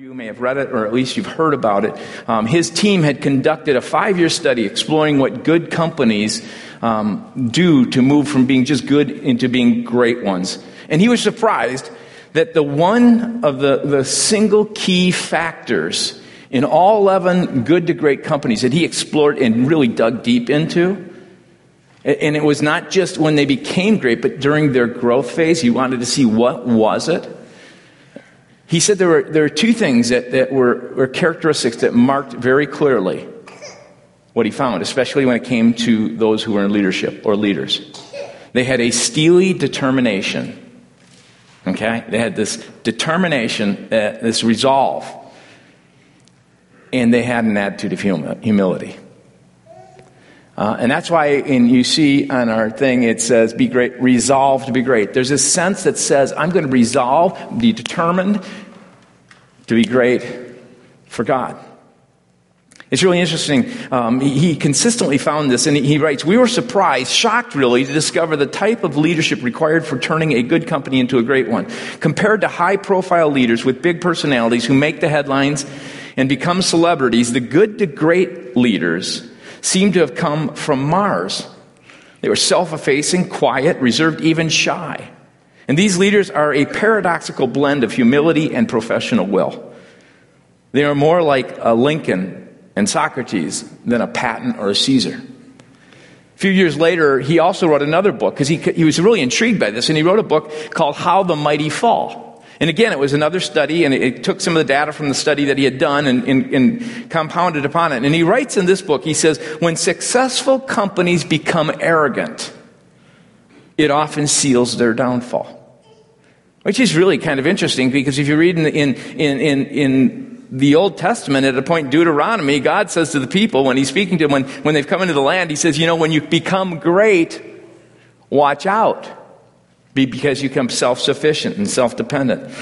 you may have read it, or at least you've heard about it. Um, his team had conducted a five year study exploring what good companies um, do to move from being just good into being great ones. And he was surprised that the one of the, the single key factors in all 11 good to great companies that he explored and really dug deep into, and it was not just when they became great, but during their growth phase, he wanted to see what was it. He said there were, there were two things that, that were, were characteristics that marked very clearly what he found, especially when it came to those who were in leadership or leaders. They had a steely determination. Okay? They had this determination, uh, this resolve. And they had an attitude of humility. Uh, and that's why in, you see on our thing it says, be great, resolve to be great. There's a sense that says, I'm going to resolve, be determined to be great for God. It's really interesting. Um, he, he, consistently found this, and he, he writes, We were surprised, shocked really, to discover the type of leadership required for turning a good company into a great one. Compared to high profile leaders with big personalities who make the headlines and become celebrities, the good to great leaders seem to have come from Mars. They were self effacing, quiet, reserved, even shy. And these leaders are a paradoxical blend of humility and professional will. They are more like a Lincoln and Socrates than a Patton or a Caesar. A few years later, he also wrote another book because he, he was really intrigued by this, and he wrote a book called How the Mighty Fall. And again, it was another study, and it, took some of the data from the study that he had done and, and, and compounded upon it. And he writes in this book, he says, when successful companies become arrogant, it often seals their downfall. Which is really kind of interesting because if you read in, in, in, in, the Old Testament, at a point in Deuteronomy, God says to the people when He's speaking to them, when, when they've come into the land, He says, You know, when you become great, watch out. Be because you become self sufficient and self dependent.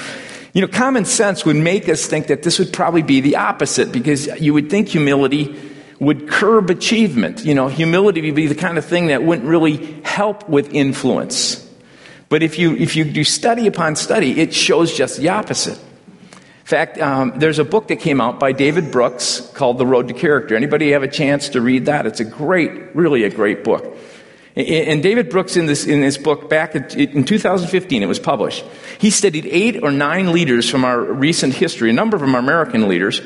You know, common sense would make us think that this would probably be the opposite because you would think humility would curb achievement. You know, humility would be the kind of thing that wouldn't really help with influence. But if you, if you do study upon study, it shows just the opposite In fact, um, there's a book that came out by David Brooks called The Road to Character. Anybody have a chance to read that? It's a great, really a great book. And David Brooks, in this, in this book, back in 2015, it was published. He studied eight or nine leaders from our recent history. A number of them are American leaders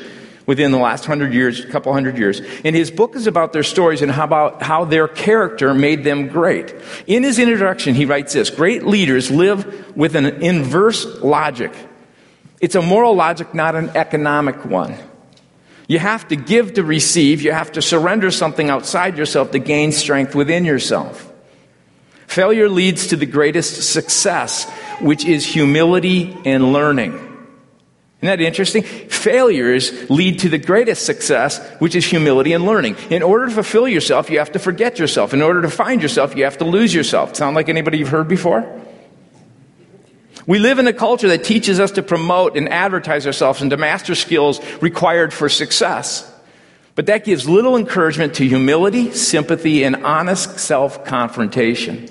within the last hundred years, a couple hundred years. And his book is about their stories and how about how their character made them great. In his introduction, he writes this, great leaders live with an inverse logic. It's a moral logic, not an economic one. You have to give to receive. You have to surrender something outside yourself to gain strength within yourself. Failure leads to the greatest success, which is humility and learning. Isn't that interesting? Failures lead to the greatest success, which is humility and learning. In order to fulfill yourself, you have to forget yourself. In order to find yourself, you have to lose yourself. Sound like anybody you've heard before? We live in a culture that teaches us to promote and advertise ourselves and to master skills required for success. But that gives little encouragement to humility, sympathy, and honest self confrontation,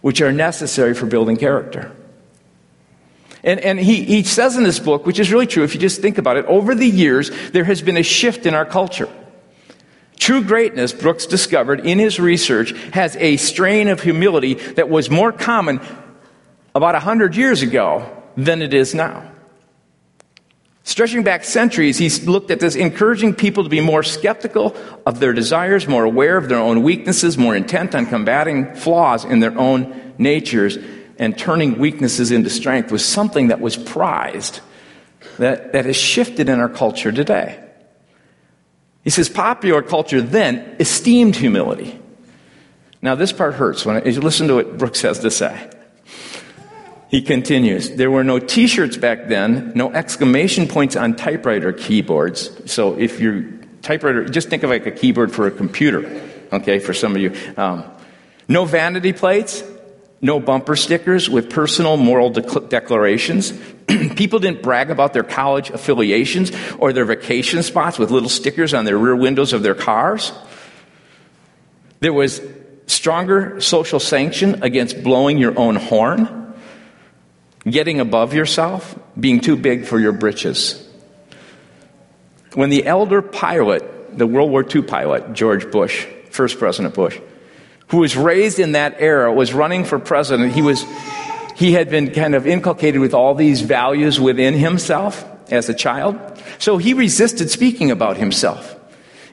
which are necessary for building character. And, and he, he says in this book, which is really true if you just think about it, over the years, there has been a shift in our culture. True greatness, Brooks discovered in his research, has a strain of humility that was more common about 100 years ago than it is now. Stretching back centuries, he's looked at this, encouraging people to be more skeptical of their desires, more aware of their own weaknesses, more intent on combating flaws in their own natures, and turning weaknesses into strength was something that was prized, that, that has shifted in our culture today. He says popular culture then esteemed humility. Now, this part hurts when I, you listen to what Brooks has to say. He continues, there were no t shirts back then, no exclamation points on typewriter keyboards. So if your typewriter, just think of like a keyboard for a computer, okay, for some of you. Um, no vanity plates, no bumper stickers with personal moral de- declarations. People didn't brag about their college affiliations or their vacation spots with little stickers on their rear windows of their cars. There was stronger social sanction against blowing your own horn getting above yourself, being too big for your britches. when the elder pilot, the World War II pilot, George Bush, first President Bush, who was raised in that era, was running for president, he was he had been kind of inculcated with all these values within himself as a child. So he resisted speaking about himself.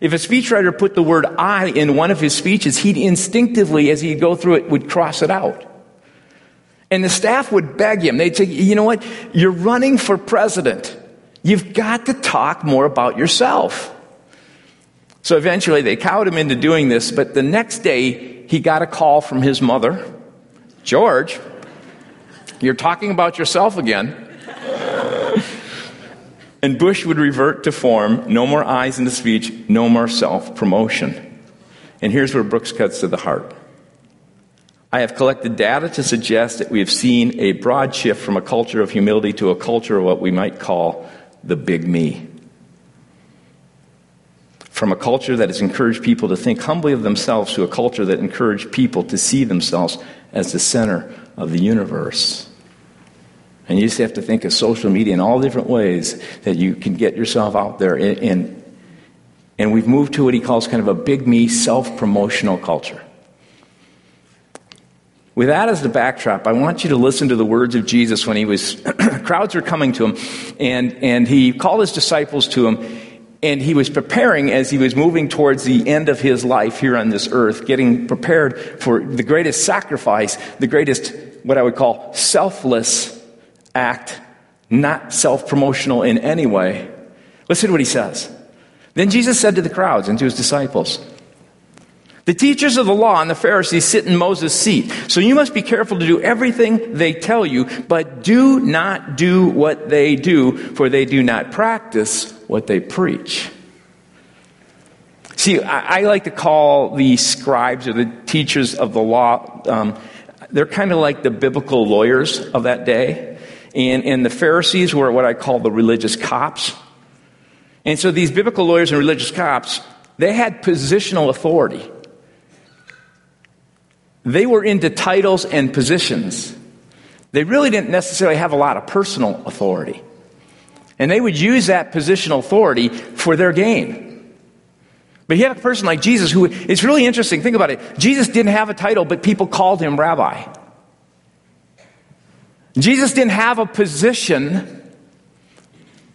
If a speechwriter put the word I in one of his speeches, he'd instinctively, as he'd go through it, would cross it out. And the staff would beg him. They'd say, you know what? You're running for president. You've got to talk more about yourself. So eventually they cowed him into doing this, but the next day he got a call from his mother George, you're talking about yourself again. and Bush would revert to form no more eyes in the speech, no more self promotion. And here's where Brooks cuts to the heart. I have collected data to suggest that we have seen a broad shift from a culture of humility to a culture of what we might call the big me from a culture that has encouraged people to think humbly of themselves to a culture that encouraged people to see themselves as the center of the universe. And you just have to think of social media in all different ways that you can get yourself out there. And, and we've moved to what he calls kind of a big me, self promotional culture. With that as the backdrop, I want you to listen to the words of Jesus when he was, crowds were coming to him, and, and he called his disciples to him, and he was preparing as he was moving towards the end of his life here on this earth, getting prepared for the greatest sacrifice, the greatest, what I would call, selfless act, not self promotional in any way. Listen to what he says. Then Jesus said to the crowds and to his disciples, the teachers of the law and the Pharisees sit in Moses' seat. So you must be careful to do everything they tell you, but do not do what they do, for they do not practice what they preach. See, I, I like to call the scribes or the teachers of the law, um, they're kind of like the biblical lawyers of that day. And, and the Pharisees were what I call the religious cops. And so these biblical lawyers and religious cops, they had positional authority. They were into titles and positions. They really didn't necessarily have a lot of personal authority. And they would use that positional authority for their gain. But you have a person like Jesus who, it's really interesting. Think about it. Jesus didn't have a title, but people called him rabbi. Jesus didn't have a position,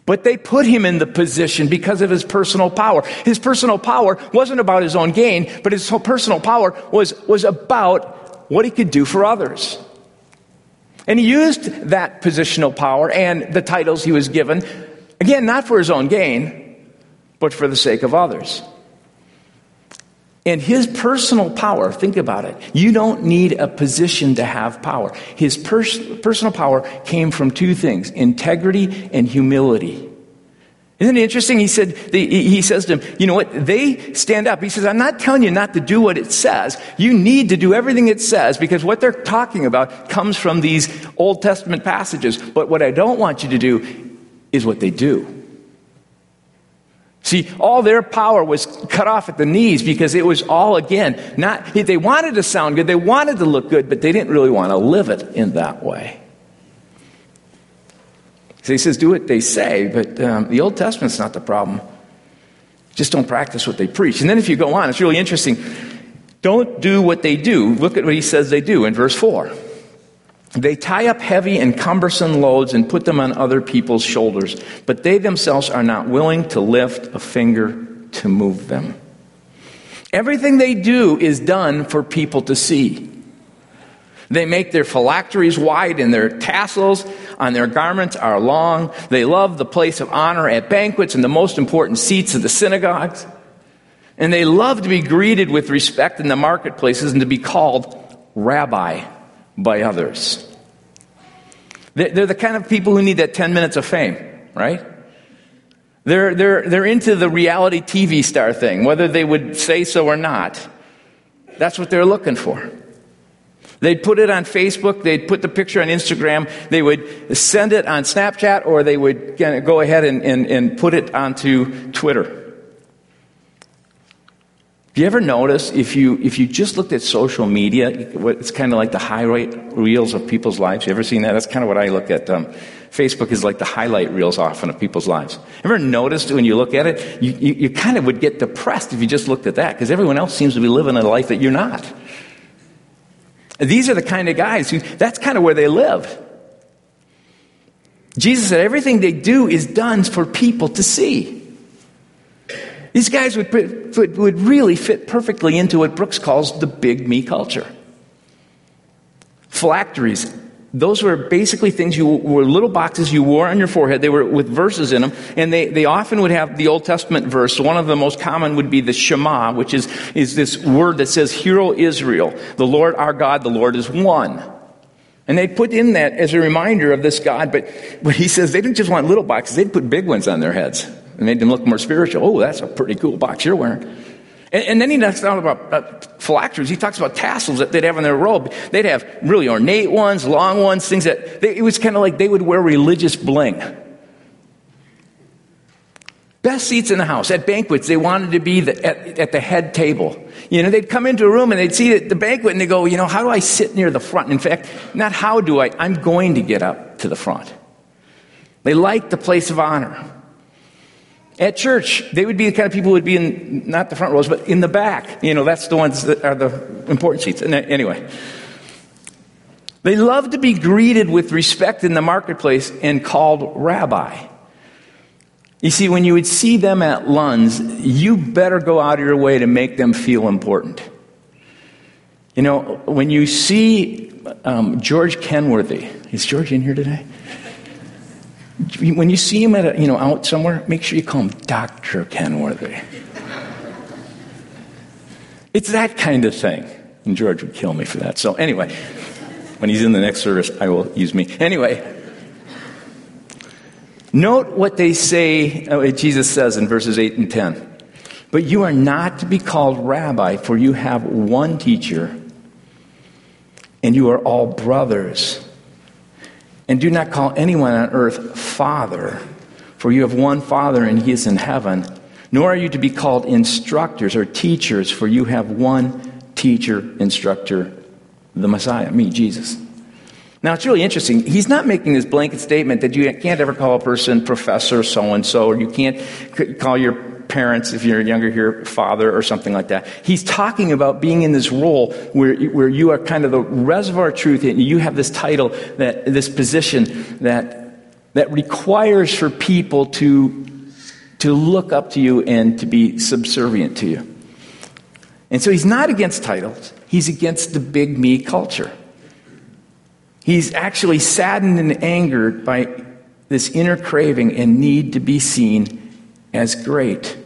but they put him in the position because of his personal power. His personal power wasn't about his own gain, but his personal power was, was about what he could do for others. And he used that positional power and the titles he was given, again, not for his own gain, but for the sake of others. And his personal power, think about it. You don't need a position to have power. His pers- personal power came from two things integrity and humility. Isn't it interesting? He said, he says to him, you know what? They stand up. He says, I'm not telling you not to do what it says. You need to do everything it says because what they're talking about comes from these Old Testament passages. But what I don't want you to do is what they do. See, all their power was cut off at the knees because it was all, again, not, they wanted to sound good, they wanted to look good, but they didn't really want to live it in that way. So he says, do what they say, but um, the Old Testament's not the problem. Just don't practice what they preach. And then if you go on, it's really interesting. Don't do what they do. Look at what he says they do in verse 4. They tie up heavy and cumbersome loads and put them on other people's shoulders, but they themselves are not willing to lift a finger to move them. Everything they do is done for people to see. They make their phylacteries wide and their tassels on their garments are long. They love the place of honor at banquets and the most important seats of the synagogues. And they love to be greeted with respect in the marketplaces and to be called rabbi by others. They're the kind of people who need that 10 minutes of fame, right? They're, they're, they're into the reality TV star thing, whether they would say so or not. That's what they're looking for. They'd put it on Facebook, they'd put the picture on Instagram, they would send it on Snapchat, or they would go ahead and, and, and put it onto Twitter. Do you ever notice if you if you just looked at social media, it's kind of like the highlight reels of people's lives? You ever seen that? That's kind of what I look at. Um, Facebook is like the highlight reels often of people's lives. Ever noticed when you look at it, you, you, you kind of would get depressed if you just looked at that because everyone else seems to be living a life that you're not. These are the kind of guys who, that's kind of where they live. Jesus said everything they do is done for people to see. These guys would, would, would really fit perfectly into what Brooks calls the big me culture. Phylacteries, those were basically things you were little boxes you wore on your forehead. They were with verses in them, and they, they often would have the Old Testament verse. One of the most common would be the Shema, which is, is this word that says, Hear, O Israel, the Lord our God, the Lord is one. And they put in that as a reminder of this God, but, but he says they didn't just want little boxes, they'd put big ones on their heads and made them look more spiritual. Oh, that's a pretty cool box you're wearing. And, and then he talks about uh, phylacteries. He talks about tassels that they'd have on their robe. They'd have really ornate ones, long ones, things that they, it was kind of like they would wear religious bling. Best seats in the house. At banquets, they wanted to be the, at, at, the head table. You know, they'd come into a room and they'd see the banquet and they go, you know, how do I sit near the front? In fact, not how do I, I'm going to get up to the front. They liked the place of honor. At church, they would be the kind of people who would be in not the front rows, but in the back. You know, that's the ones that are the important seats. And anyway, they love to be greeted with respect in the marketplace and called rabbi. You see, when you would see them at Lund's, you better go out of your way to make them feel important. You know, when you see um, George Kenworthy, is George in here today? When you see him at a, you know, out somewhere, make sure you call him Dr. Kenworthy. it's that kind of thing. And George would kill me for that. So, anyway, when he's in the next service, I will use me. Anyway, Note what they say, uh, what Jesus says in verses 8 and 10. But you are not to be called rabbi, for you have one teacher, and you are all brothers. And do not call anyone on earth father, for you have one father, and he is in heaven. Nor are you to be called instructors or teachers, for you have one teacher, instructor, the Messiah, me, Jesus. Now, it's really interesting. He's not making this blanket statement that you can't ever call a person professor so and so, or you can't call your parents, if you're younger here, father or something like that. He's talking about being in this role where, where you are kind of the reservoir truth and you have this title, that, this position that, that requires for people to, to look up to you and to be subservient to you. And so he's not against titles, he's against the big me culture. He's actually saddened and angered by this inner craving and need to be seen as great.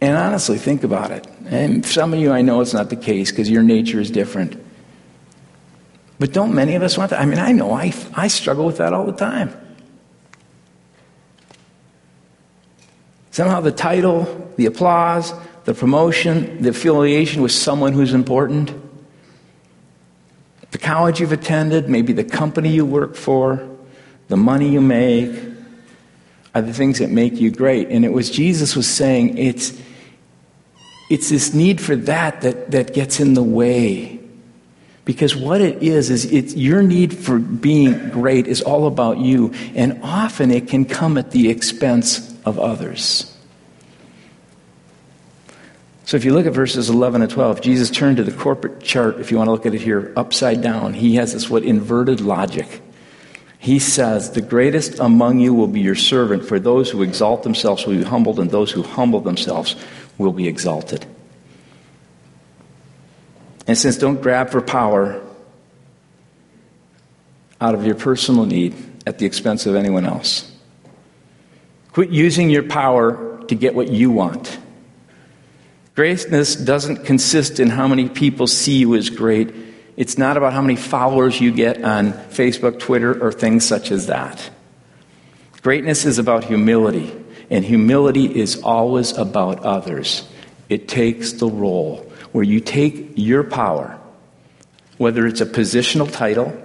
And honestly, think about it. And some of you, I know it's not the case because your nature is different. But don't many of us want that? I mean, I know I, I struggle with that all the time. Somehow the title, the applause, the promotion, the affiliation with someone who's important the college you've attended, maybe the company you work for, the money you make, are the things that make you great. And it was Jesus was saying it's it's this need for that that, that gets in the way. Because what it is, is it's your need for being great is all about you. And often it can come at the expense of others. So if you look at verses 11 and 12, Jesus turned to the corporate chart, if you want to look at it here, upside down. He has this what inverted logic. He says, The greatest among you will be your servant, for those who exalt themselves will be humbled, and those who humble themselves will be exalted. And since don't grab for power out of your personal need at the expense of anyone else. Quit using your power to get what you want. Greatness doesn't consist in how many people see you as great. It's not about how many followers you get on Facebook, Twitter, or things such as that. Greatness is about humility, and humility is always about others. It takes the role where you take your power, whether it's a positional title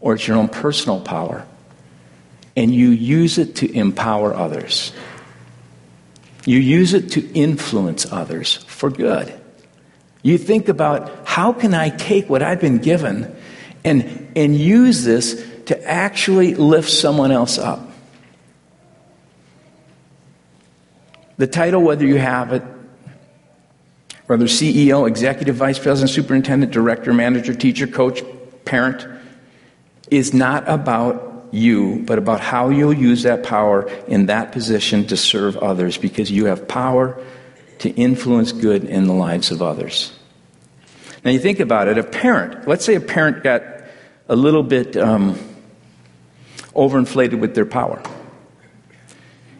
or it's your own personal power, and you use it to empower others. You use it to influence others for good. You think about how can I take what I've been given and, and use this to actually lift someone else up. The title, whether you have it, whether CEO, executive vice president, superintendent, director, manager, teacher, coach, parent, is not about you, but about how you'll use that power in that position to serve others because you have power to influence good in the lives of others. Now, you think about it, a parent, let's say a parent got a little bit um, overinflated with their power.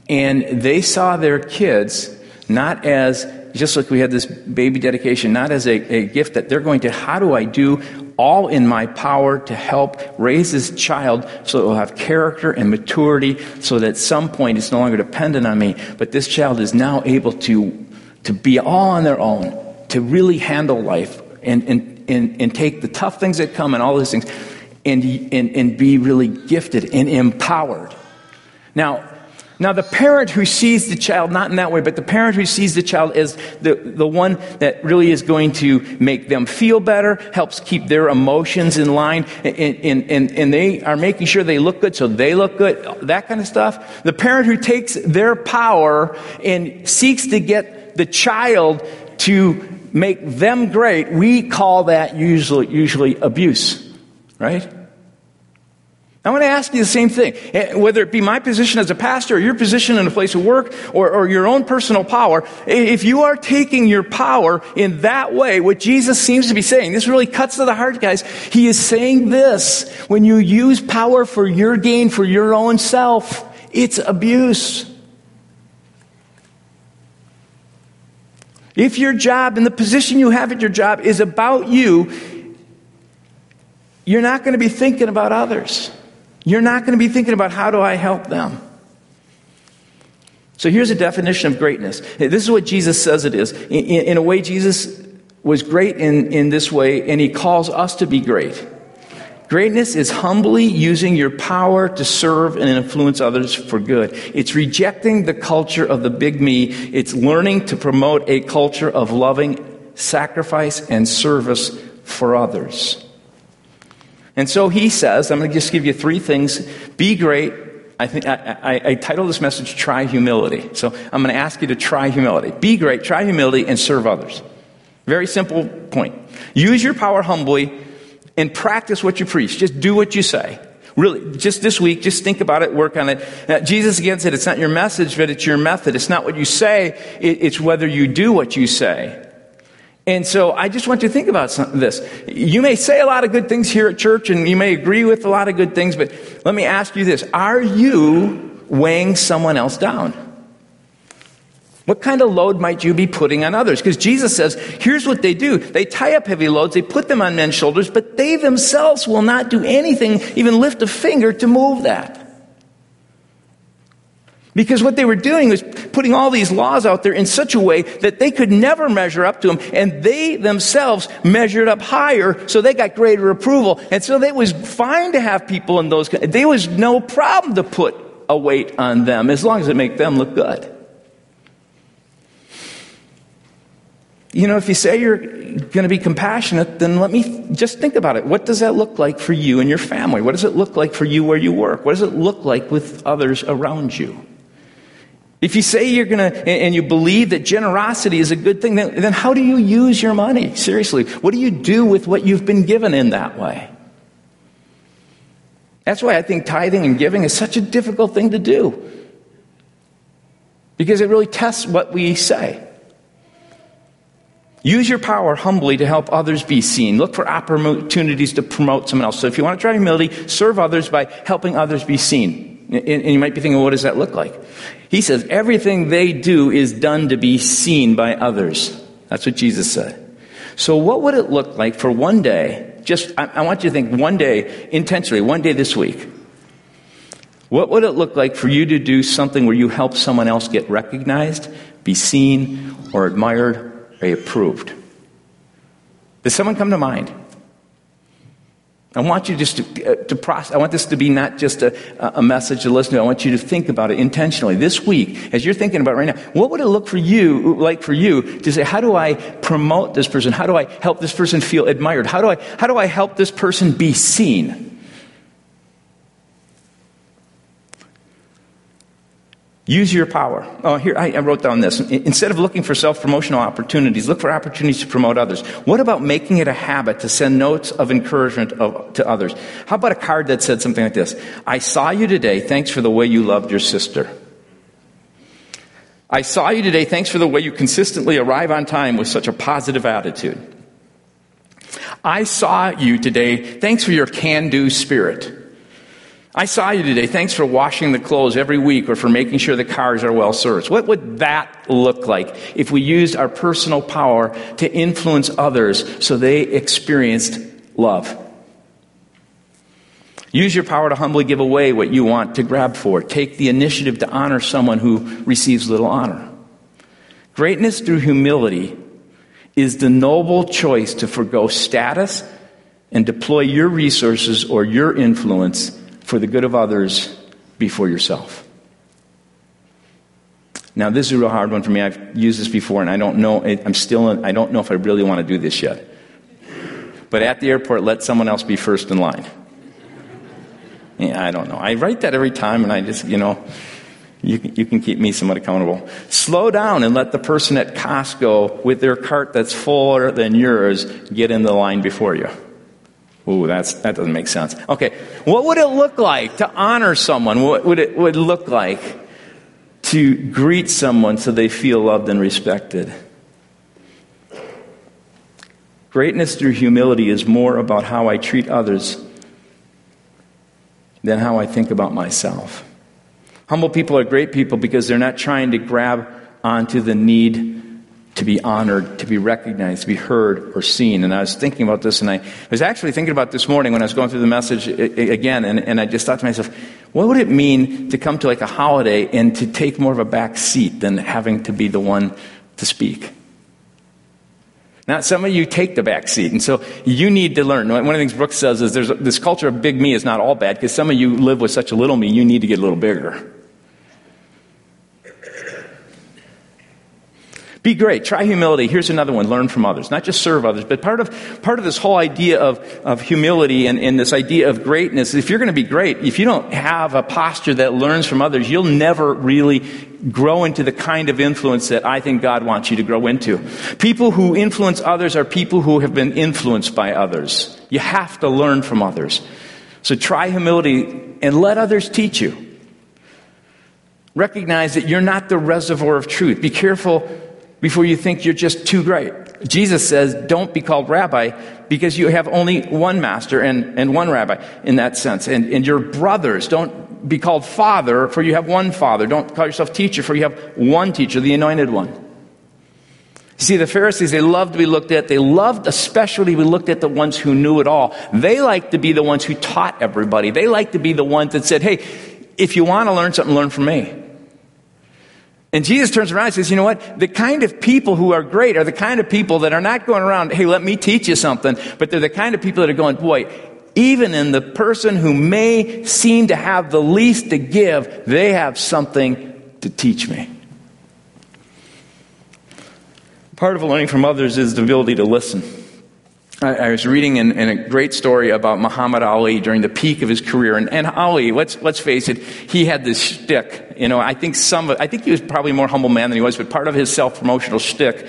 And they saw their kids not as, just like we had this baby dedication, not as a, a gift that they're going to, how do I do all in my power to help raise this child so it will have character and maturity so that at some point it's no longer dependent on me, but this child is now able to, to be all on their own, to really handle life and, and, and, and take the tough things that come and all those things and, and, and be really gifted and empowered. Now, now, the parent who sees the child, not in that way, but the parent who sees the child as the, the one that really is going to make them feel better, helps keep their emotions in line, and, and, and, and they are making sure they look good so they look good, that kind of stuff. The parent who takes their power and seeks to get the child to make them great, we call that usually, usually abuse, right? I want to ask you the same thing. Eh, whether it be my position as a pastor or your position in a place of work or, or, your own personal power, if you are taking your power in that way, what Jesus seems to be saying, this really cuts to the heart, guys. He is saying this when you use power for your gain, for your own self, it's abuse. If your job and the position you have at your job is about you, you're not going to be thinking about others. You're not going to be thinking about how do I help them. So here's a definition of greatness. This is what Jesus says it is. In, in, a way, Jesus was great in, in this way, and he calls us to be great. Greatness is humbly using your power to serve and influence others for good. It's rejecting the culture of the big me. It's learning to promote a culture of loving sacrifice and service for others. And so he says, I'm going to just give you three things. Be great. I, think, I, I, I title this message, Try Humility. So I'm going to ask you to try humility. Be great, try humility, and serve others. Very simple point. Use your power humbly and practice what you preach. Just do what you say. Really, just this week, just think about it, work on it. Uh, Jesus again said, it's not your message, but it's your method. It's not what you say, it, it's whether you do what you say. And so I just want you to think about some, this. You may say a lot of good things here at church and you may agree with a lot of good things, but let me ask you this. Are you weighing someone else down? What kind of load might you be putting on others? Because Jesus says, here's what they do. They tie up heavy loads, they put them on men's shoulders, but they themselves will not do anything, even lift a finger to move that. Because what they were doing was putting all these laws out there in such a way that they could never measure up to them, and they themselves measured up higher, so they got greater approval. And so it was fine to have people in those, there was no problem to put a weight on them, as long as it made them look good. You know, if you say you're going to be compassionate, then let me just think about it. What does that look like for you and your family? What does it look like for you where you work? What does it look like with others around you? If you say you're going to, and you believe that generosity is a good thing, then, then how do you use your money? Seriously, what do you do with what you've been given in that way? That's why I think tithing and giving is such a difficult thing to do. Because it really tests what we say. Use your power humbly to help others be seen. Look for opportunities to promote someone else. So if you want to try humility, serve others by helping others be seen. And you might be thinking, what does that look like? He says, everything they do is done to be seen by others. That's what Jesus said. So what would it look like for one day, just, I, I want you to think one day, intentionally, one day this week. What would it look like for you to do something where you help someone else get recognized, be seen, or admired, approved? Does someone come to mind? I want you just to, uh, to process. I want this to be not just a, a message to listen to. I want you to think about it intentionally this week, as you're thinking about right now. What would it look for you like for you to say, how do I promote this person? How do I help this person feel admired? How do I how do I help this person be seen? Use your power. Oh, here, I, I wrote down this. Instead of looking for self promotional opportunities, look for opportunities to promote others. What about making it a habit to send notes of encouragement of, to others? How about a card that said something like this I saw you today. Thanks for the way you loved your sister. I saw you today. Thanks for the way you consistently arrive on time with such a positive attitude. I saw you today. Thanks for your can do spirit. I saw you today. Thanks for washing the clothes every week or for making sure the cars are well serviced. What would that look like if we used our personal power to influence others so they experienced love? Use your power to humbly give away what you want to grab for. Take the initiative to honor someone who receives little honor. Greatness through humility is the noble choice to forego status and deploy your resources or your influence for the good of others before yourself. Now, this is a real hard one for me. I've used this before, and I don't know. I'm still. In, I don't know if I really want to do this yet. But at the airport, let someone else be first in line. Yeah, I don't know. I write that every time, and I just, you know, you you can keep me somewhat accountable. Slow down and let the person at Costco with their cart that's fuller than yours get in the line before you. Ooh, that's, that doesn't make sense. Okay, what would it look like to honor someone? What would it would look like to greet someone so they feel loved and respected? Greatness through humility is more about how I treat others than how I think about myself. Humble people are great people because they're not trying to grab onto the need to be honored, to be recognized, to be heard or seen. And I was thinking about this, and I was actually thinking about this morning when I was going through the message again, and, and I just thought to myself, what would it mean to come to like a holiday and to take more of a back seat than having to be the one to speak? Now, some of you take the back seat, and so you need to learn. One of the things Brooks says is there's this culture of big me is not all bad, because some of you live with such a little me, you need to get a little bigger. Be great. Try humility. Here's another one. Learn from others. Not just serve others, but part of, part of this whole idea of, of humility and, and this idea of greatness, if you're going to be great, if you don't have a posture that learns from others, you'll never really grow into the kind of influence that I think God wants you to grow into. People who influence others are people who have been influenced by others. You have to learn from others. So try humility and let others teach you. Recognize that you're not the reservoir of truth. Be careful before you think you're just too great. Jesus says, don't be called rabbi because you have only one master and, and one rabbi in that sense. And, and your brothers, don't be called father for you have one father. Don't call yourself teacher for you have one teacher, the anointed one. See, the Pharisees, they loved to be looked at. They loved especially we looked at the ones who knew it all. They liked to be the ones who taught everybody. They liked to be the ones that said, hey, if you want to learn something, learn from me. And Jesus turns around and says, you know what? The kind of people who are great are the kind of people that are not going around, hey, let me teach you something, but they're the kind of people that are going, boy, even in the person who may seem to have the least to give, they have something to teach me. Part of learning from others is the ability to listen. I, was reading in, in, a great story about Muhammad Ali during the peak of his career. And, and Ali, let's, let's face it, he had this shtick. You know, I think some, I think he was probably a more humble man than he was, but part of his self-promotional shtick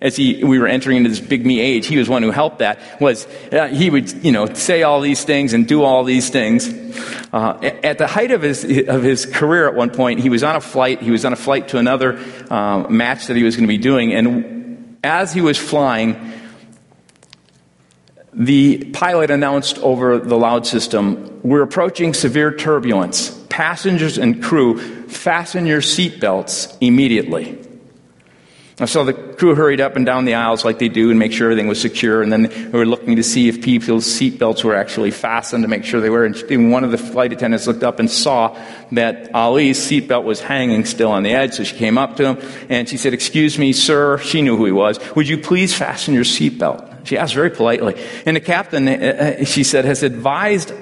as he, we were entering into this big me age, he was one who helped that, was uh, he would, you know, say all these things and do all these things. Uh, at the height of his, of his career at one point, he was on a flight, he was on a flight to another uh, match that he was going to be doing, and as he was flying, the pilot announced over the loud system, We're approaching severe turbulence. Passengers and crew, fasten your seatbelts immediately. So the crew hurried up and down the aisles like they do and make sure everything was secure. And then they were looking to see if people's seatbelts were actually fastened to make sure they were. And one of the flight attendants looked up and saw that Ali's seatbelt was hanging still on the edge. So she came up to him and she said, Excuse me, sir. She knew who he was. Would you please fasten your seatbelt? She asked very politely. And the captain, uh, uh, she said, has advised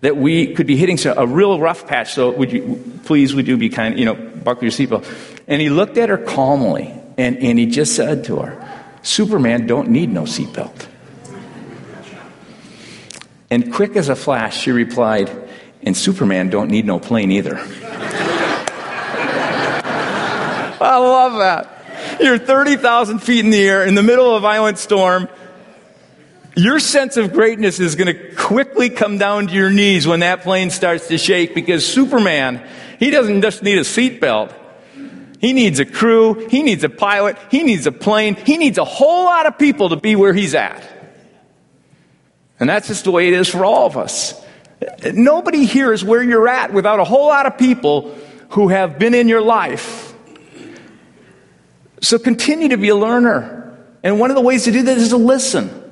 that we could be hitting a real rough patch. So would you, please, would you be kind, you know, buckle your seatbelt. And he looked at her calmly and, and he just said to her, Superman don't need no seatbelt. And quick as a flash, she replied, and Superman don't need no plane either. I love that. You're 30,000 feet in the air in the middle of a violent storm. Your sense of greatness is going to quickly come down to your knees when that plane starts to shake because Superman, he doesn't just need a seatbelt. He needs a crew. He needs a pilot. He needs a plane. He needs a whole lot of people to be where he's at. And that's just the way it is for all of us. Nobody here is where you're at without a whole lot of people who have been in your life. So continue to be a learner. And one of the ways to do that is to listen.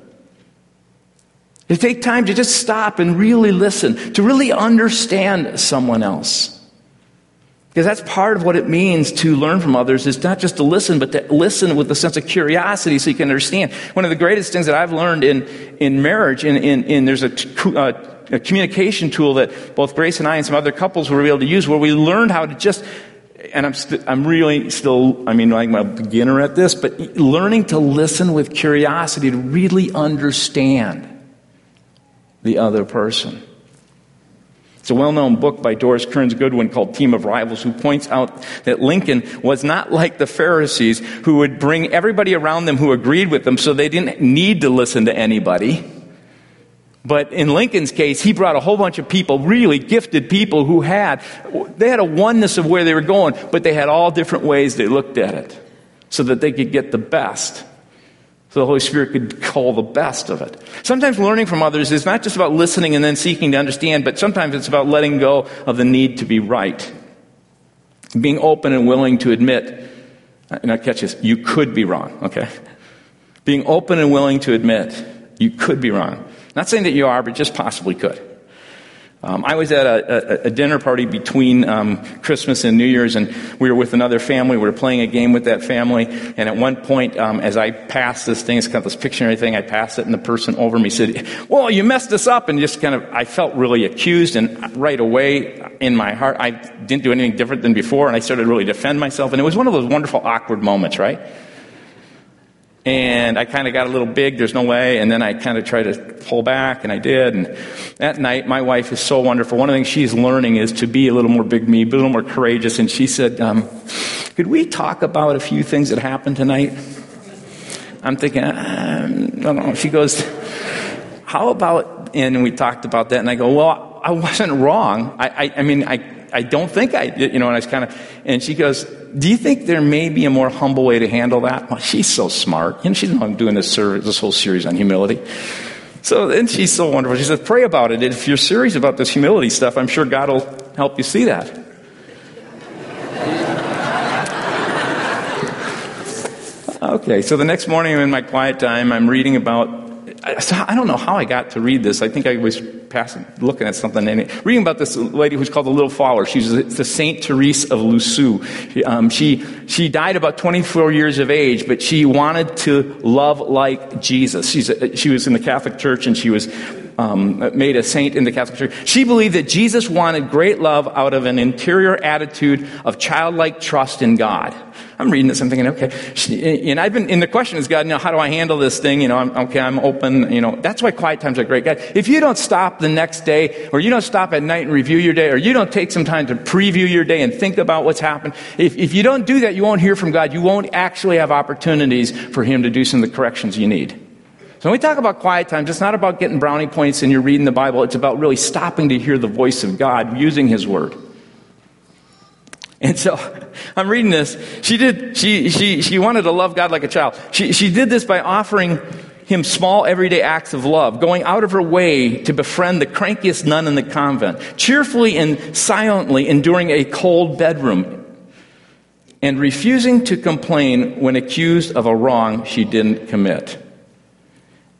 To take time to just stop and really listen, to really understand someone else. Because that's part of what it means to learn from others is not just to listen, but to listen with a sense of curiosity so you can understand. One of the greatest things that I've learned in, in marriage, in, in, in there's a, uh, communication tool that both Grace and I and some other couples were able to use where we learned how to just and I'm, st- I'm really still, I mean, I'm a beginner at this, but learning to listen with curiosity to really understand the other person. It's a well known book by Doris Kearns Goodwin called Team of Rivals, who points out that Lincoln was not like the Pharisees who would bring everybody around them who agreed with them so they didn't need to listen to anybody. But in Lincoln's case, he brought a whole bunch of people, really gifted people who had, they had a oneness of where they were going, but they had all different ways they looked at it so that they could get the best so the Holy Spirit could call the best of it. Sometimes learning from others is not just about listening and then seeking to understand, but sometimes it's about letting go of the need to be right. Being open and willing to admit, I catch this, you could be wrong, okay? Being open and willing to admit you could be wrong. Not saying that you are, but just possibly could. Um, I was at a, a, a dinner party between um, Christmas and New Year's, and we were with another family. We were playing a game with that family, and at one point, um, as I passed this thing, it's kind of this Pictionary thing, I passed it, and the person over me said, "Well, you messed us up," and just kind of, I felt really accused, and right away in my heart, I didn't do anything different than before, and I started to really defend myself, and it was one of those wonderful awkward moments, right? And I kind of got a little big, there's no way. And then I kind of tried to pull back, and I did. And that night, my wife is so wonderful. One of the things she's learning is to be a little more big me, be a little more courageous. And she said, um, Could we talk about a few things that happened tonight? I'm thinking, um, I don't know. She goes, How about, and we talked about that. And I go, Well, I wasn't wrong. I, I, I mean, I I don't think I you know, and I was kind of, and she goes, do you think there may be a more humble way to handle that? Well, she's so smart. You know, she's doing this, this whole series on humility. So, and she's so wonderful. She says, pray about it. If you're serious about this humility stuff, I'm sure God will help you see that. okay, so the next morning in my quiet time, I'm reading about I, I don't know how I got to read this. I think I was passing, looking at something and reading about this lady who's called the Little Flower. She's the Saint Therese of Lisieux. Um, she she died about 24 years of age, but she wanted to love like Jesus. She's she was in the Catholic Church and she was um, made a saint in the Catholic Church. She believed that Jesus wanted great love out of an interior attitude of childlike trust in God. I'm reading this, I'm thinking, okay. And I've been, in the question is, God, you know, how do I handle this thing? You know, I'm, okay, I'm open, you know. That's why quiet times are great. God, if you don't stop the next day, or you don't stop at night and review your day, or you don't take some time to preview your day and think about what's happened, if, if you don't do that, you won't hear from God. You won't actually have opportunities for Him to do some of the corrections you need. So when we talk about quiet times, it's not about getting brownie points and you're reading the Bible. It's about really stopping to hear the voice of God using His Word. And so I'm reading this. She did, she, she, she wanted to love God like a child. She, she did this by offering him small everyday acts of love, going out of her way to befriend the crankiest nun in the convent, cheerfully and silently enduring a cold bedroom, and refusing to complain when accused of a wrong she didn't commit.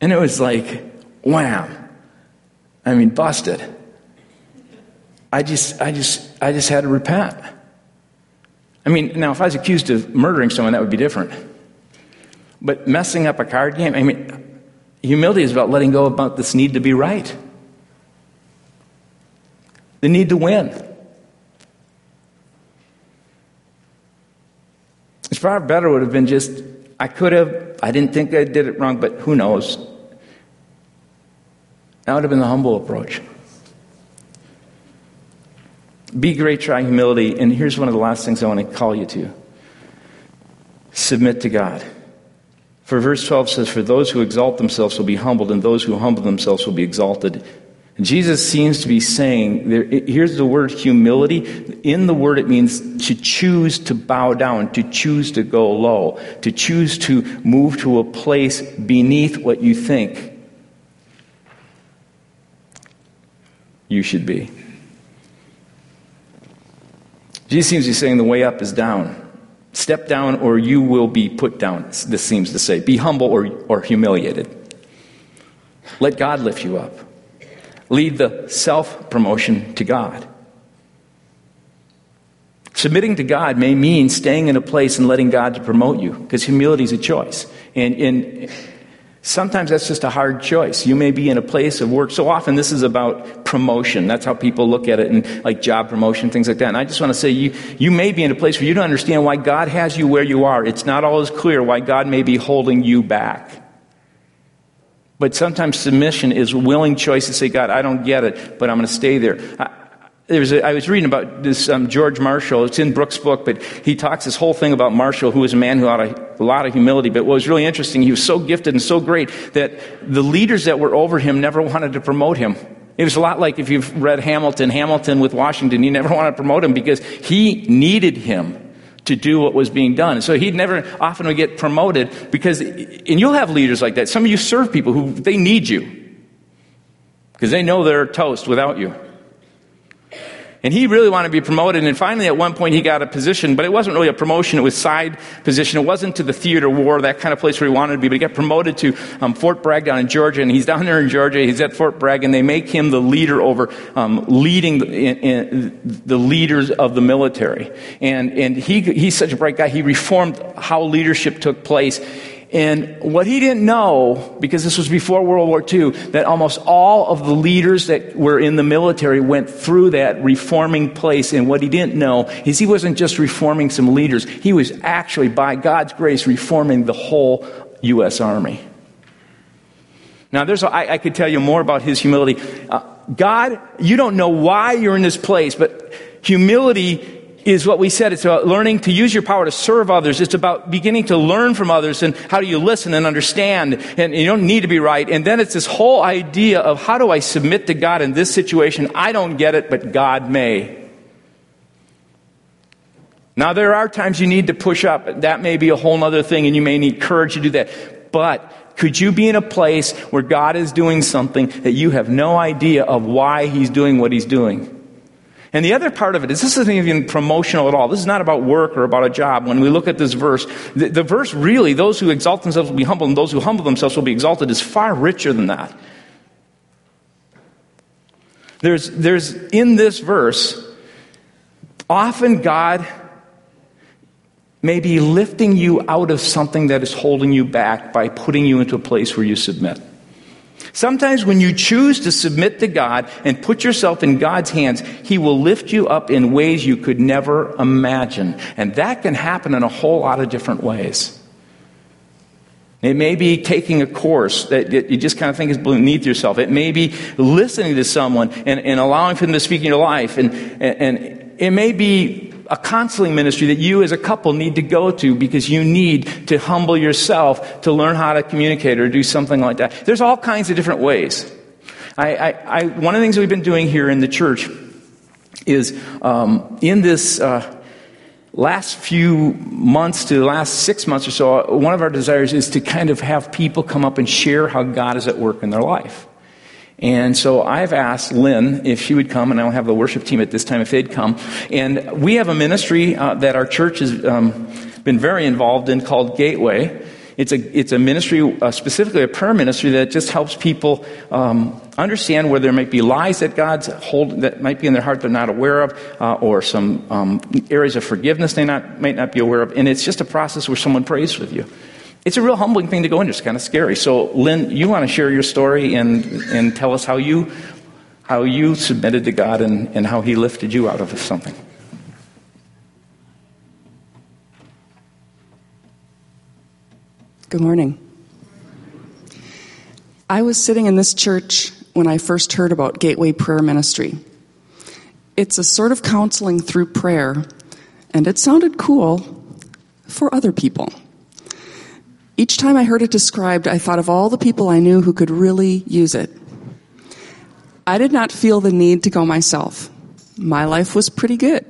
And it was like, wham. I mean, busted. I just, I just, I just had to repent. I mean, now if I was accused of murdering someone, that would be different. But messing up a card game, I mean, Humility is about letting go about this need to be right, the need to win. It's far better would have been just, I could have, I didn't think I did it wrong, but who knows? That would have been the humble approach. Be great, try humility. And here's one of the last things I want to call you to submit to God. For verse 12 says, For those who exalt themselves will be humbled, and those who humble themselves will be exalted. Jesus seems to be saying, there, here's the word humility. In the word, it means to choose to bow down, to choose to go low, to choose to move to a place beneath what you think you should be. Jesus seems to be saying the way up is down. Step down or you will be put down, this seems to say. Be humble or, or humiliated. Let God lift you up. Leave the self promotion to God. Submitting to God may mean staying in a place and letting God to promote you, because humility is a choice. And, and Sometimes that's just a hard choice. You may be in a place of work. So often this is about promotion. That's how people look at it and like job promotion, things like that. And I just want to say you, you may be in a place where you don't understand why God has you where you are. It's not always clear why God may be holding you back. But sometimes submission is a willing choice to say, God, I don't get it, but I'm going to stay there. I, there's a, I was reading about this um, George Marshall. It's in Brooks' book, but he talks this whole thing about Marshall, who was a man who had a, a lot of humility. But what was really interesting, he was so gifted and so great that the leaders that were over him never wanted to promote him. It was a lot like if you've read Hamilton, Hamilton with Washington, he never wanted to promote him because he needed him to do what was being done. So he'd never often would get promoted because, and you'll have leaders like that. Some of you serve people who they need you because they know they're toast without you. And he really wanted to be promoted. And finally, at one point, he got a position, but it wasn't really a promotion. It was side position. It wasn't to the theater war, that kind of place where he wanted to be. But he got promoted to um, Fort Bragg down in Georgia. And he's down there in Georgia. He's at Fort Bragg, and they make him the leader over um, leading the, in, in, the, leaders of the military. And, and he, he's such a bright guy. He reformed how leadership took place. And what he didn't know, because this was before World War II, that almost all of the leaders that were in the military went through that reforming place. And what he didn't know is he wasn't just reforming some leaders, he was actually, by God's grace, reforming the whole U.S. Army. Now, there's, I, I could tell you more about his humility. Uh, God, you don't know why you're in this place, but humility is what we said. It's about learning to use your power to serve others. It's about beginning to learn from others and how do you listen and understand. And you don't need to be right. And then it's this whole idea of how do I submit to God in this situation? I don't get it, but God may. Now, there are times you need to push up. That may be a whole other thing, and you may need courage to do that. But could you be in a place where God is doing something that you have no idea of why He's doing what He's doing? And the other part of it is this isn't even promotional at all. This is not about work or about a job. When we look at this verse, the, the verse really, those who exalt themselves will be humbled, and those who humble themselves will be exalted, is far richer than that. There's, there's in this verse, often God may be lifting you out of something that is holding you back by putting you into a place where you submit. Sometimes when you choose to submit to God and put yourself in God's hands, He will lift you up in ways you could never imagine. And that can happen in a whole lot of different ways. It may be taking a course that you just kind of think is beneath yourself. It may be listening to someone and, and allowing for them to speak in your life. And, and, and it may be a counseling ministry that you as a couple need to go to because you need to humble yourself to learn how to communicate or do something like that. There's all kinds of different ways. I, I, I one of the things we've been doing here in the church is um, in this uh, last few months to the last six months or so, one of our desires is to kind of have people come up and share how God is at work in their life. And so I've asked Lynn if she would come, and I don't have the worship team at this time if they'd come. And we have a ministry uh, that our church has um, been very involved in called Gateway. It's a, it's a ministry, uh, specifically a prayer ministry, that just helps people um, understand where there might be lies that God's hold that might be in their heart they're not aware of, uh, or some um, areas of forgiveness they not, might not be aware of. And it's just a process where someone prays with you. It's a real humbling thing to go into. It's kind of scary. So, Lynn, you want to share your story and, and tell us how you, how you submitted to God and, and how He lifted you out of something. Good morning. I was sitting in this church when I first heard about Gateway Prayer Ministry. It's a sort of counseling through prayer, and it sounded cool for other people. Each time I heard it described, I thought of all the people I knew who could really use it. I did not feel the need to go myself. My life was pretty good.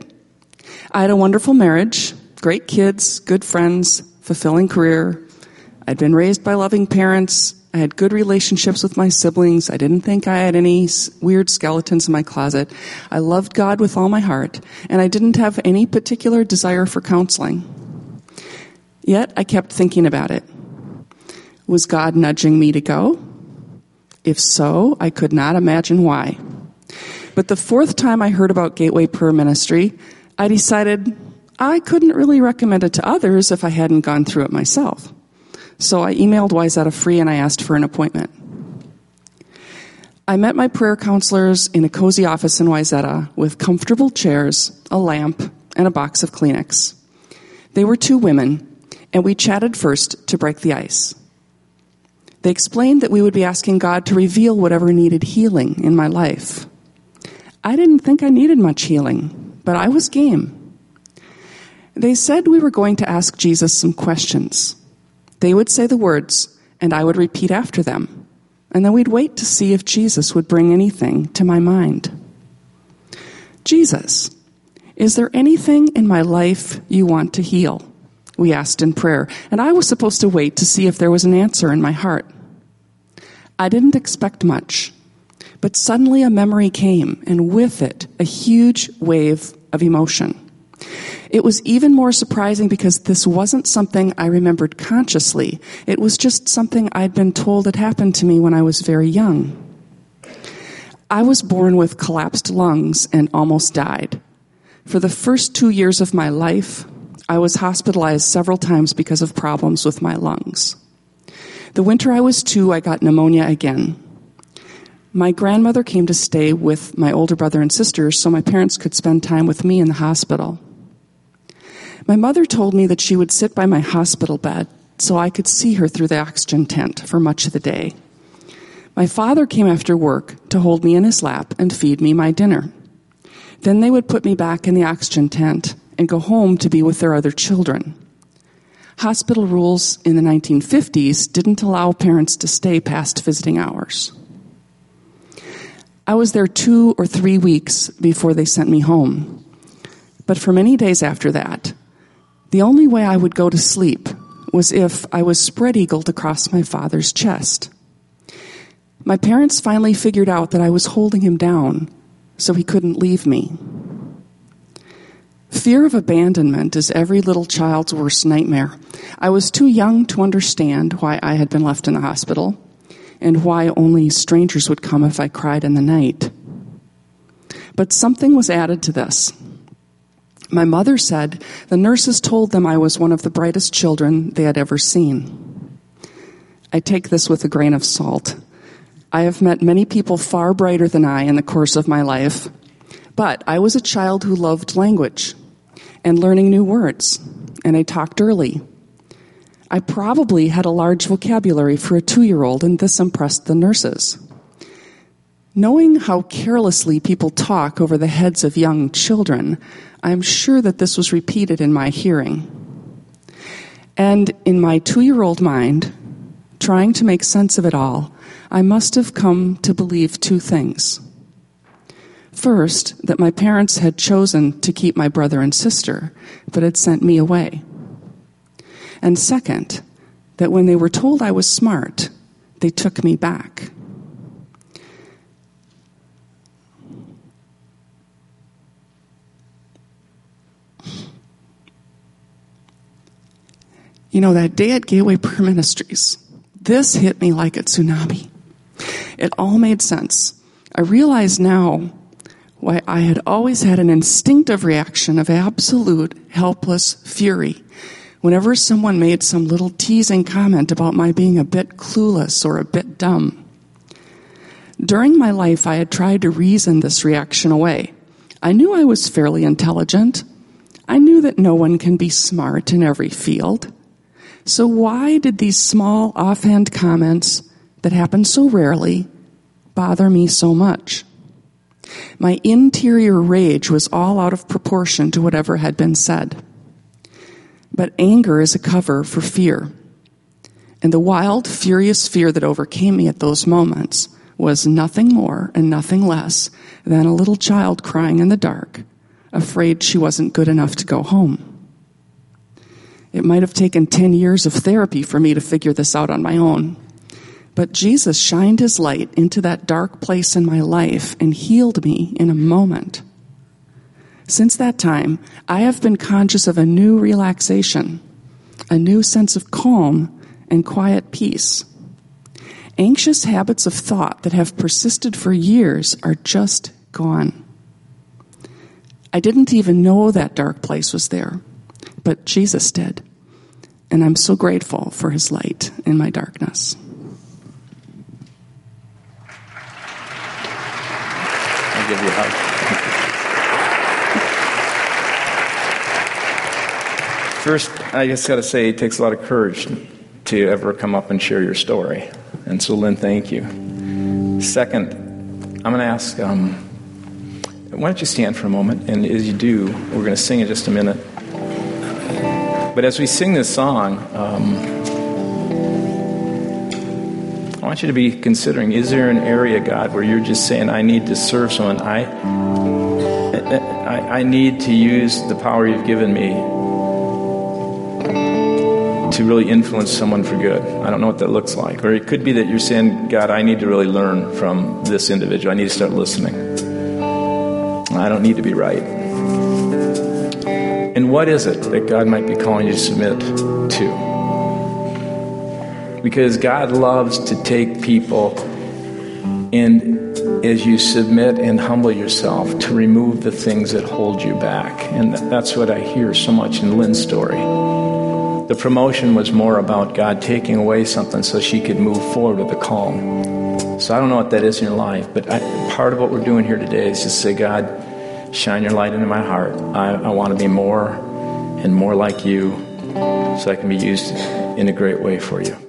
I had a wonderful marriage, great kids, good friends, fulfilling career. I'd been raised by loving parents. I had good relationships with my siblings. I didn't think I had any weird skeletons in my closet. I loved God with all my heart, and I didn't have any particular desire for counseling. Yet I kept thinking about it. Was God nudging me to go? If so, I could not imagine why. But the fourth time I heard about Gateway Prayer Ministry, I decided I couldn't really recommend it to others if I hadn't gone through it myself. So I emailed Wayzata Free and I asked for an appointment. I met my prayer counselors in a cozy office in Wayzata with comfortable chairs, a lamp, and a box of Kleenex. They were two women, and we chatted first to break the ice. They explained that we would be asking God to reveal whatever needed healing in my life. I didn't think I needed much healing, but I was game. They said we were going to ask Jesus some questions. They would say the words, and I would repeat after them. And then we'd wait to see if Jesus would bring anything to my mind. Jesus, is there anything in my life you want to heal? We asked in prayer, and I was supposed to wait to see if there was an answer in my heart. I didn't expect much, but suddenly a memory came, and with it, a huge wave of emotion. It was even more surprising because this wasn't something I remembered consciously. It was just something I'd been told had happened to me when I was very young. I was born with collapsed lungs and almost died. For the first two years of my life, I was hospitalized several times because of problems with my lungs. The winter I was two, I got pneumonia again. My grandmother came to stay with my older brother and sister so my parents could spend time with me in the hospital. My mother told me that she would sit by my hospital bed so I could see her through the oxygen tent for much of the day. My father came after work to hold me in his lap and feed me my dinner. Then they would put me back in the oxygen tent and go home to be with their other children. Hospital rules in the 1950s didn't allow parents to stay past visiting hours. I was there two or three weeks before they sent me home. But for many days after that, the only way I would go to sleep was if I was spread eagled across my father's chest. My parents finally figured out that I was holding him down so he couldn't leave me. Fear of abandonment is every little child's worst nightmare. I was too young to understand why I had been left in the hospital and why only strangers would come if I cried in the night. But something was added to this. My mother said the nurses told them I was one of the brightest children they had ever seen. I take this with a grain of salt. I have met many people far brighter than I in the course of my life, but I was a child who loved language and learning new words, and I talked early. I probably had a large vocabulary for a two year old, and this impressed the nurses. Knowing how carelessly people talk over the heads of young children, I'm sure that this was repeated in my hearing. And in my two year old mind, trying to make sense of it all, I must have come to believe two things. First, that my parents had chosen to keep my brother and sister, but had sent me away. And second, that when they were told I was smart, they took me back. You know, that day at Gateway Prayer Ministries, this hit me like a tsunami. It all made sense. I realize now why I had always had an instinctive reaction of absolute helpless fury whenever someone made some little teasing comment about my being a bit clueless or a bit dumb. During my life, I had tried to reason this reaction away. I knew I was fairly intelligent. I knew that no one can be smart in every field. So why did these small offhand comments that happen so rarely bother me so much? My interior rage was all out of proportion to whatever had been said. But anger is a cover for fear. And the wild, furious fear that overcame me at those moments was nothing more and nothing less than a little child crying in the dark, afraid she wasn't good enough to go home. It might have taken 10 years of therapy for me to figure this out on my own. But Jesus shined his light into that dark place in my life and healed me in a moment. Since that time, I have been conscious of a new relaxation, a new sense of calm and quiet peace. Anxious habits of thought that have persisted for years are just gone. I didn't even know that dark place was there, but Jesus did. And I'm so grateful for his light in my darkness. Give you a hug. First, I just got to say, it takes a lot of courage to ever come up and share your story. And so, Lynn, thank you. Second, I'm going to ask, um, why don't you stand for a moment? And as you do, we're going to sing in just a minute. But as we sing this song, um, I want you to be considering is there an area, God, where you're just saying, I need to serve someone? I, I, I need to use the power you've given me to really influence someone for good. I don't know what that looks like. Or it could be that you're saying, God, I need to really learn from this individual. I need to start listening. I don't need to be right. And what is it that God might be calling you to submit to? Because God loves to take people and as you submit and humble yourself to remove the things that hold you back. And that's what I hear so much in Lynn's story. The promotion was more about God taking away something so she could move forward with a calm. So I don't know what that is in your life, but I, part of what we're doing here today is just say, God, shine your light into my heart. I, I want to be more and more like you so I can be used in a great way for you.